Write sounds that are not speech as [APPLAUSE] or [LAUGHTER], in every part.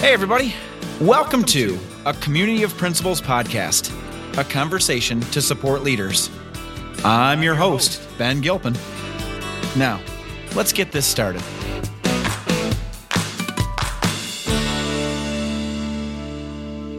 Hey, everybody. Welcome to a Community of Principals podcast, a conversation to support leaders. I'm your host, Ben Gilpin. Now, let's get this started.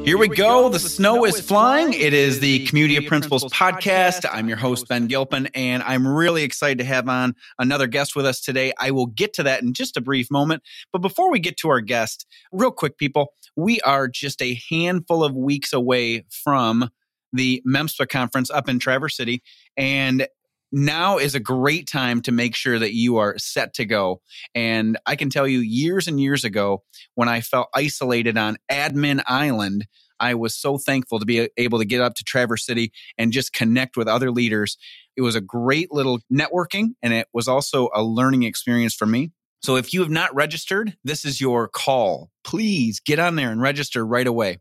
Here we go. The snow is flying. It is the Community of Principals podcast. I'm your host, Ben Gilpin, and I'm really excited to have on another guest with us today. I will get to that in just a brief moment. But before we get to our guest, real quick, people, we are just a handful of weeks away from the MEMSPA conference up in Traverse City. And now is a great time to make sure that you are set to go. And I can tell you, years and years ago, when I felt isolated on Admin Island, I was so thankful to be able to get up to Traverse City and just connect with other leaders. It was a great little networking, and it was also a learning experience for me. So if you have not registered, this is your call. Please get on there and register right away.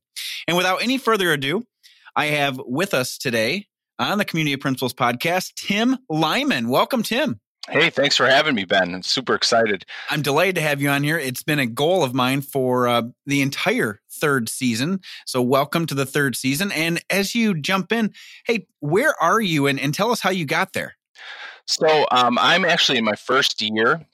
And without any further ado, I have with us today on the Community of Principals podcast, Tim Lyman. Welcome, Tim. Hey, thanks for having me, Ben. I'm super excited. I'm delighted to have you on here. It's been a goal of mine for uh, the entire third season. So, welcome to the third season. And as you jump in, hey, where are you? And, and tell us how you got there. So, um, I'm actually in my first year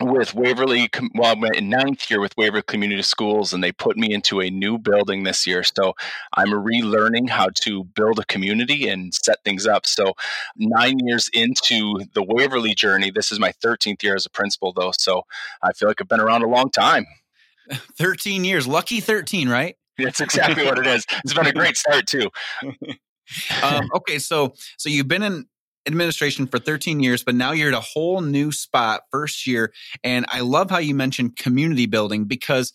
with Waverly, well, I'm in ninth year with Waverly Community Schools, and they put me into a new building this year. So I'm relearning how to build a community and set things up. So nine years into the Waverly journey, this is my 13th year as a principal, though. So I feel like I've been around a long time. [LAUGHS] 13 years, lucky 13, right? [LAUGHS] That's exactly what it is. It's been a great start too. [LAUGHS] um, okay, so so you've been in administration for 13 years, but now you're at a whole new spot first year. And I love how you mentioned community building because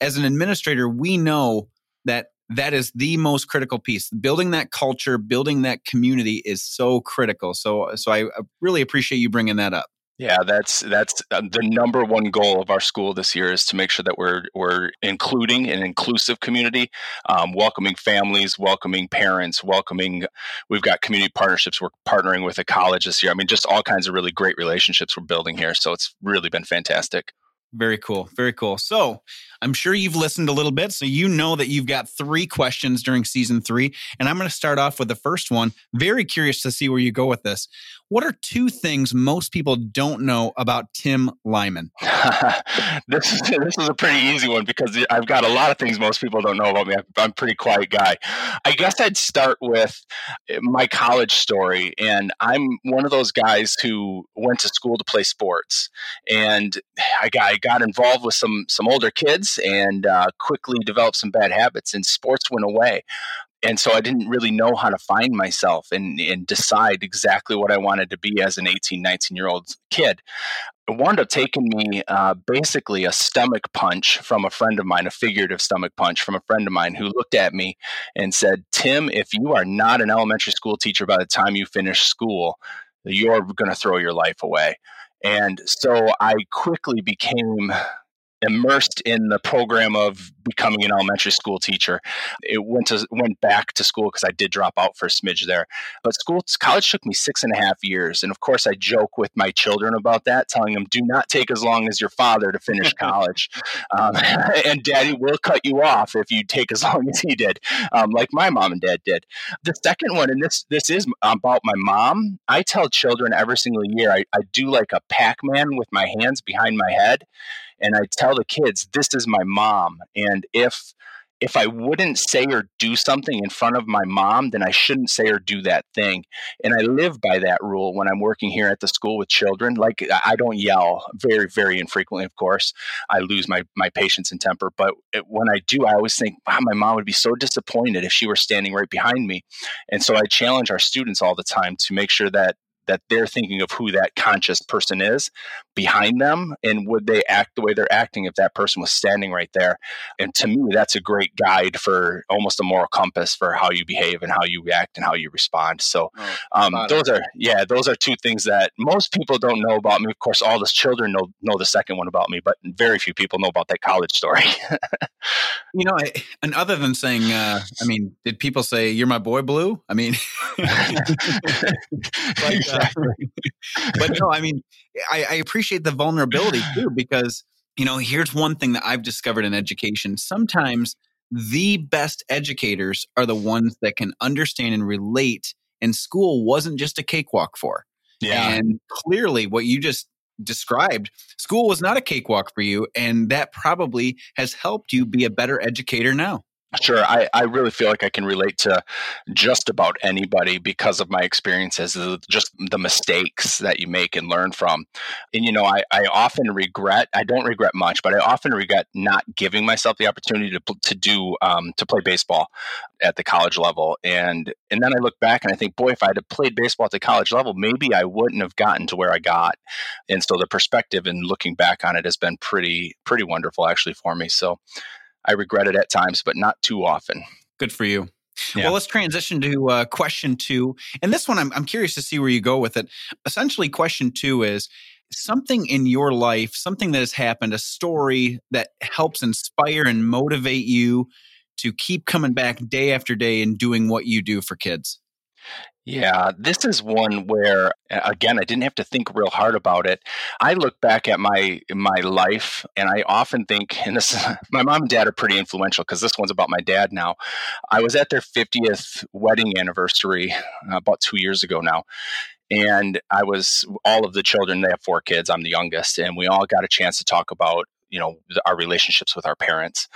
as an administrator, we know that that is the most critical piece. Building that culture, building that community is so critical. So, so I really appreciate you bringing that up. Yeah, that's that's uh, the number one goal of our school this year is to make sure that we're we're including an inclusive community, um, welcoming families, welcoming parents, welcoming. We've got community partnerships. We're partnering with a college this year. I mean, just all kinds of really great relationships we're building here. So it's really been fantastic. Very cool. Very cool. So I'm sure you've listened a little bit. So you know that you've got three questions during season three. And I'm going to start off with the first one. Very curious to see where you go with this. What are two things most people don't know about Tim Lyman? [LAUGHS] this, is, this is a pretty easy one because I've got a lot of things most people don't know about me. I'm a pretty quiet guy. I guess I'd start with eh, my college story. And I'm one of those guys who went to school to play sports. And I got, I got involved with some, some older kids and uh, quickly developed some bad habits, and sports went away and so I didn't really know how to find myself and, and decide exactly what I wanted to be as an 18, 19 year old kid. It wound up taking me uh, basically a stomach punch from a friend of mine, a figurative stomach punch from a friend of mine who looked at me and said, Tim, if you are not an elementary school teacher by the time you finish school, you're going to throw your life away. And so I quickly became immersed in the program of becoming an elementary school teacher. It went to went back to school because I did drop out for a smidge there. But school college took me six and a half years, and of course I joke with my children about that, telling them, "Do not take as long as your father to finish [LAUGHS] college, um, [LAUGHS] and Daddy will cut you off if you take as long as he did, um, like my mom and dad did." The second one, and this this is about my mom. I tell children every single year I, I do like a Pac-Man with my hands behind my head and I tell the kids, "This is my mom," and if if I wouldn't say or do something in front of my mom, then I shouldn't say or do that thing. And I live by that rule when I'm working here at the school with children. Like I don't yell very, very infrequently, of course. I lose my, my patience and temper. But when I do, I always think, wow, my mom would be so disappointed if she were standing right behind me. And so I challenge our students all the time to make sure that that they're thinking of who that conscious person is behind them and would they act the way they're acting if that person was standing right there. And to me that's a great guide for almost a moral compass for how you behave and how you react and how you respond. So oh, um, those are yeah those are two things that most people don't know about me. Of course all the children know know the second one about me but very few people know about that college story. [LAUGHS] You know I, and other than saying uh, i mean did people say you're my boy blue? I mean [LAUGHS] [LAUGHS] but, uh, [LAUGHS] but no, I mean, I, I appreciate the vulnerability too because you know, here's one thing that I've discovered in education. Sometimes the best educators are the ones that can understand and relate, and school wasn't just a cakewalk for. Yeah. And clearly, what you just described, school was not a cakewalk for you. And that probably has helped you be a better educator now. Sure. I, I really feel like I can relate to just about anybody because of my experiences, just the mistakes that you make and learn from. And, you know, I, I often regret, I don't regret much, but I often regret not giving myself the opportunity to, to do, um, to play baseball at the college level. And, and then I look back and I think, boy, if I had played baseball at the college level, maybe I wouldn't have gotten to where I got. And so the perspective and looking back on it has been pretty, pretty wonderful actually for me. So, I regret it at times, but not too often. Good for you. Yeah. Well, let's transition to uh, question two. And this one, I'm, I'm curious to see where you go with it. Essentially, question two is something in your life, something that has happened, a story that helps inspire and motivate you to keep coming back day after day and doing what you do for kids. Yeah, this is one where again I didn't have to think real hard about it. I look back at my my life and I often think and this [LAUGHS] my mom and dad are pretty influential because this one's about my dad now. I was at their 50th wedding anniversary uh, about 2 years ago now. And I was all of the children, they have four kids, I'm the youngest, and we all got a chance to talk about you know our relationships with our parents.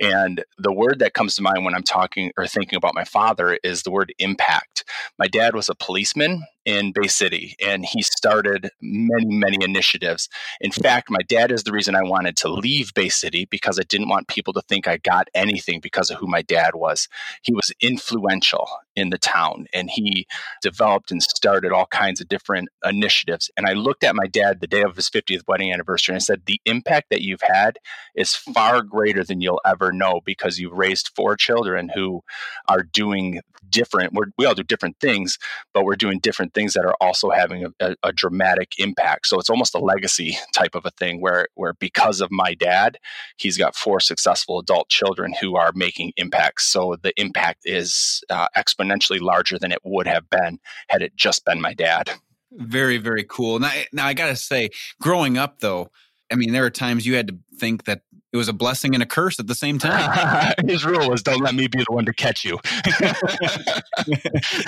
And the word that comes to mind when i'm talking or thinking about my father is the word impact. My dad was a policeman in Bay City, and he started many, many initiatives. In mm-hmm. fact, my dad is the reason I wanted to leave Bay City because I didn't want people to think I got anything because of who my dad was. He was influential in the town, and he developed and started all kinds of different initiatives. And I looked at my dad the day of his 50th wedding anniversary and I said, The impact that you've had is far greater than you'll ever know because you've raised four children who are doing different, we're, we all do different things, but we're doing different things that are also having a, a, a, dramatic impact. So it's almost a legacy [LAUGHS] type of a thing where where because of my dad, he's got four successful adult children who are making impacts. So the impact is uh, exponentially larger than it would have been had it just been my dad. Very very cool. Now, now I got to say, growing up though. I mean, there are times you had to think that it was a blessing and a curse at the same time. [LAUGHS] His rule was don't let me be the one to catch you. [LAUGHS]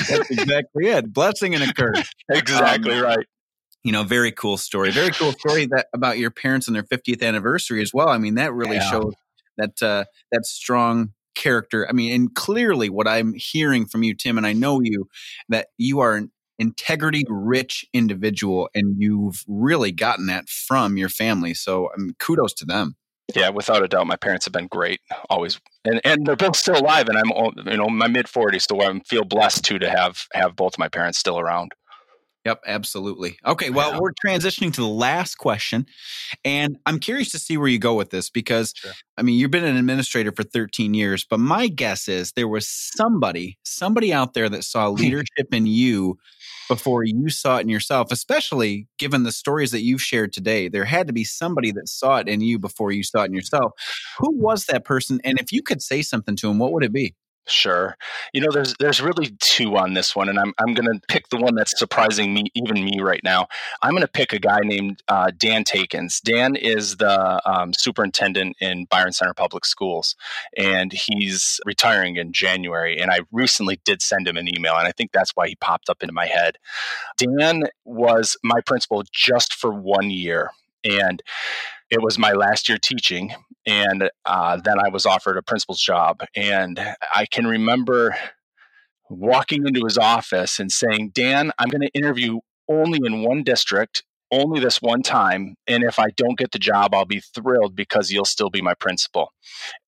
That's exactly it. Blessing and a curse. Exactly um, right. You know, very cool story. Very cool story that about your parents and their 50th anniversary as well. I mean, that really yeah. shows that uh, that strong character. I mean, and clearly what I'm hearing from you, Tim, and I know you, that you are an integrity rich individual and you've really gotten that from your family. So I mean, kudos to them. Yeah, without a doubt, my parents have been great, always, and and they're both still alive, and I'm you know my mid forties, so I feel blessed too to have have both my parents still around. Yep, absolutely. Okay, well, yeah. we're transitioning to the last question, and I'm curious to see where you go with this because sure. I mean you've been an administrator for 13 years, but my guess is there was somebody somebody out there that saw [LAUGHS] leadership in you before you saw it in yourself, especially given the stories that you've shared today. There had to be somebody that saw it in you before you saw it in yourself. Who was that person? And if you could say something to him, what would it be? Sure. You know, there's there's really two on this one, and I'm I'm to pick the one that's surprising me, even me right now. I'm to pick a guy named uh, Dan Takens. Dan is the um, superintendent in Byron Center Public Schools, and he's retiring in January. And I recently did send him an email, and I think that's why he popped up into my head. Dan was my principal just for one year, and it was my last year teaching and uh, then i was offered a principal's job and i can remember walking into his office and saying dan i'm going to interview only in one district only this one time and if i don't get the job i'll be thrilled because you'll still be my principal.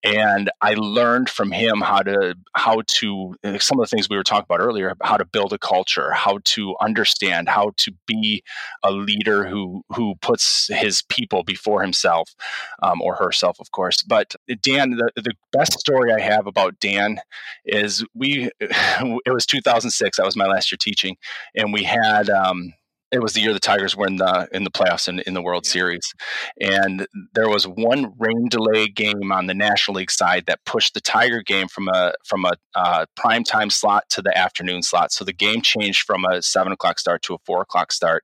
And i learned from him how to how to uh, some of the things we were talking about earlier how to build a culture how to understand how to be a leader who who puts his people before himself um, or herself of course. But dan the, the best story i have about dan is we [LAUGHS] it was 2006 that was my last year teaching and we had um, it was the year the Tigers were in the in the playoffs in, in the World yeah. Series, and there was one rain delay game on the National League side that pushed the Tiger game from a from a uh, prime time slot to the afternoon slot. So the game changed from a seven o'clock start to a four o'clock start.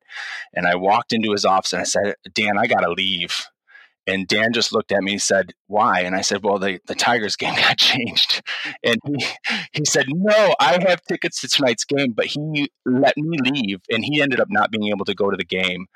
And I walked into his office and I said, "Dan, I got to leave." And Dan just looked at me and said, Why? And I said, Well, the, the Tigers game [LAUGHS] got changed. And he, he said, No, I have tickets to tonight's game, but he let me leave and he ended up not being able to go to the game.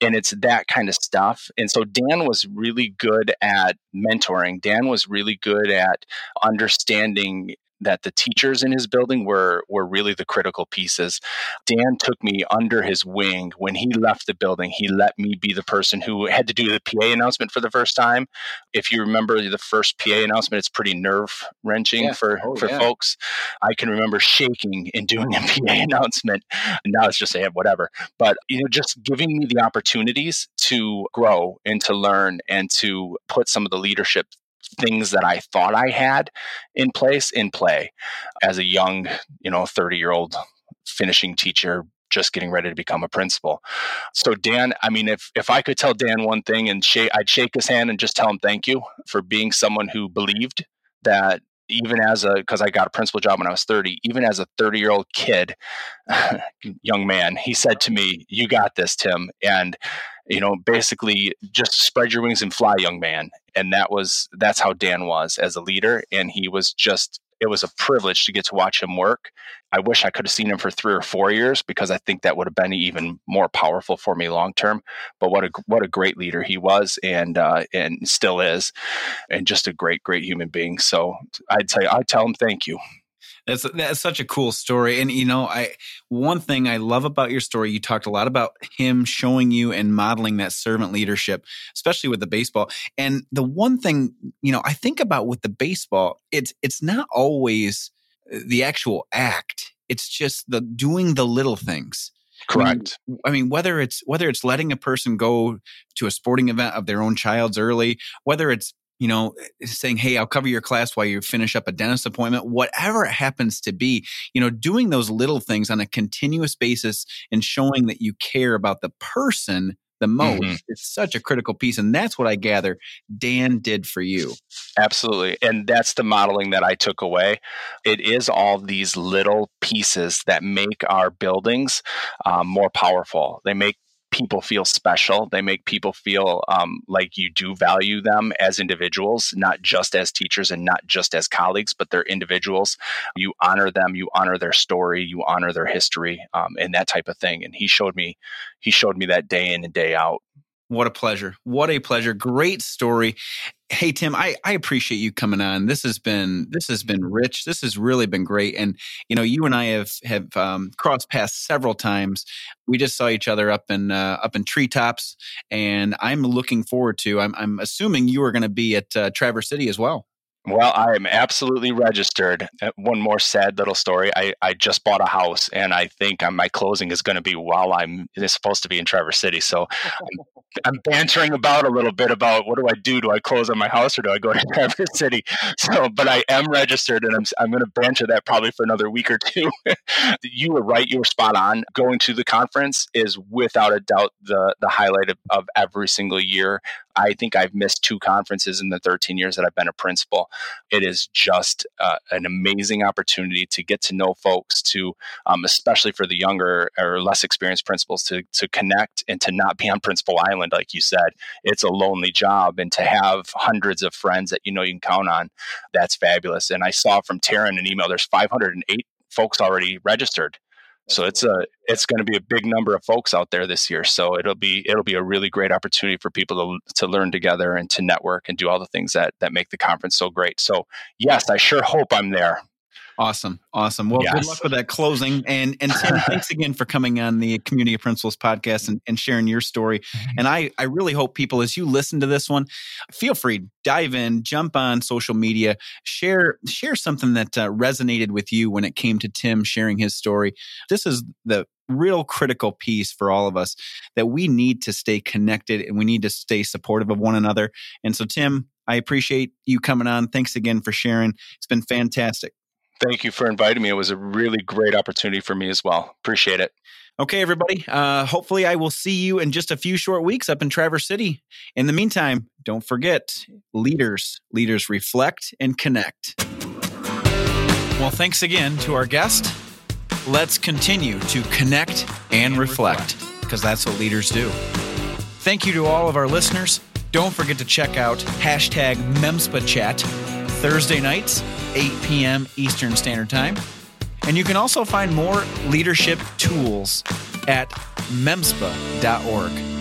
And it's that kind of stuff. And so Dan was really good at mentoring. Dan was really good at understanding that the teachers in his building were were really the critical pieces. Dan took me under his wing when he left the building. He let me be the person who had to do the PA announcement for the first time. If you remember the first PA announcement, it's pretty nerve wrenching yeah. for oh, for yeah. folks. I can remember shaking in doing a [LAUGHS] PA announcement. And now it's just saying whatever. But you know, just giving me the opportunities to grow and to learn and to put some of the leadership things that I thought I had in place in play as a young, you know, 30 year old finishing teacher just getting ready to become a principal. So Dan, I mean, if if I could tell Dan one thing and shake, I'd shake his hand and just tell him thank you for being someone who believed that even as a because I got a principal job when I was 30, even as a 30 year old kid, [LAUGHS] young man, he said to me, "You got this, Tim," and you know, basically just spread your wings and fly, young man. And that was that's how Dan was as a leader. And he was just it was a privilege to get to watch him work. I wish I could have seen him for three or four years because I think that would have been even more powerful for me long term. But what a what a great leader he was and uh, and still is, and just a great great human being. So I'd say I tell him thank you. That's that's such a cool story. And you know, I one thing I love about your story, you talked a lot about him showing you and modeling that servant leadership, especially with the baseball. And the one thing, you know, I think about with the baseball, it's it's not always uh, the actual act. It's just the doing the little things. Correct. I mean, I mean, whether it's whether it's letting a person go to a sporting event of their own child's early, whether it's you know, saying, Hey, I'll cover your class while you finish up a dentist appointment, whatever it happens to be, you know, doing those little things on a continuous basis and showing that you care about the person the most mm-hmm. is such a critical piece. And that's what I gather Dan did for you. Absolutely. And that's the modeling that I took away. It is all these little pieces that make our buildings um, more powerful. They make people feel special. They make people feel um, like you do value them as individuals, not just as teachers and not just as colleagues, but they're individuals. You honor them, you honor their story, you honor their history, um, and that type of thing. And he showed me, he showed me that day in and day out. What a pleasure. What a pleasure. Great story. Hey Tim, I, I appreciate you coming on. This has been this has been rich. This has really been great. And you know, you and I have have um, crossed paths several times. We just saw each other up in uh, up in treetops, and I'm looking forward to. I'm I'm assuming you are going to be at uh, Traverse City as well. Well, I am absolutely registered. Uh, one more sad little story. I, I just bought a house and I think my closing is going to be while I'm supposed to be in Traverse City. So I'm, [LAUGHS] I'm, bantering about a little bit about what do I do? Do I close on my house or do I go to [LAUGHS] Traverse City? So, but I am registered and I'm, I'm going to banter that probably for another week or two. [LAUGHS] you were right. You were spot on. Going to the conference is without a doubt the, the highlight of, of every single year. I think I've missed two conferences in the 13 years that I've been a principal. It is just uh, an amazing opportunity to get to know folks, to um, especially for the younger or less experienced principals, to to connect and to not be on Principal Island, like you said. It's a lonely job, and to have hundreds of friends that you know you can count on, that's fabulous. And I saw from Taryn an email. There's 508 folks already registered so it's a it's going to be a big number of folks out there this year. So it'll be it'll be a really great opportunity for people to to learn together and to network and do all the things that that make the conference so great. So yes, I sure hope I'm there. Awesome. Awesome. Well, yes. good luck with that closing. And and Tim, [LAUGHS] thanks again for coming on the Community of Principals podcast and, and sharing your story. Mm-hmm. And I, I really hope people, as you listen to this one, feel free, dive in, jump on social media, share share something that uh, resonated with you when it came to Tim sharing his story. This is the real critical piece for all of us that we need to stay connected and we need to stay supportive of one another. And so, Tim, I appreciate you coming on. Thanks again for sharing. It's been fantastic. Thank you for inviting me. It was a really great opportunity for me as well. Appreciate it. Okay, everybody. Uh, hopefully, I will see you in just a few short weeks up in Traverse City. In the meantime, don't forget leaders, leaders reflect and connect. Well, thanks again to our guest. Let's continue to connect and reflect because that's what leaders do. Thank you to all of our listeners. Don't forget to check out hashtag MEMSPA chat Thursday nights, 8 p.m. Eastern Standard Time. And you can also find more leadership tools at memspa.org.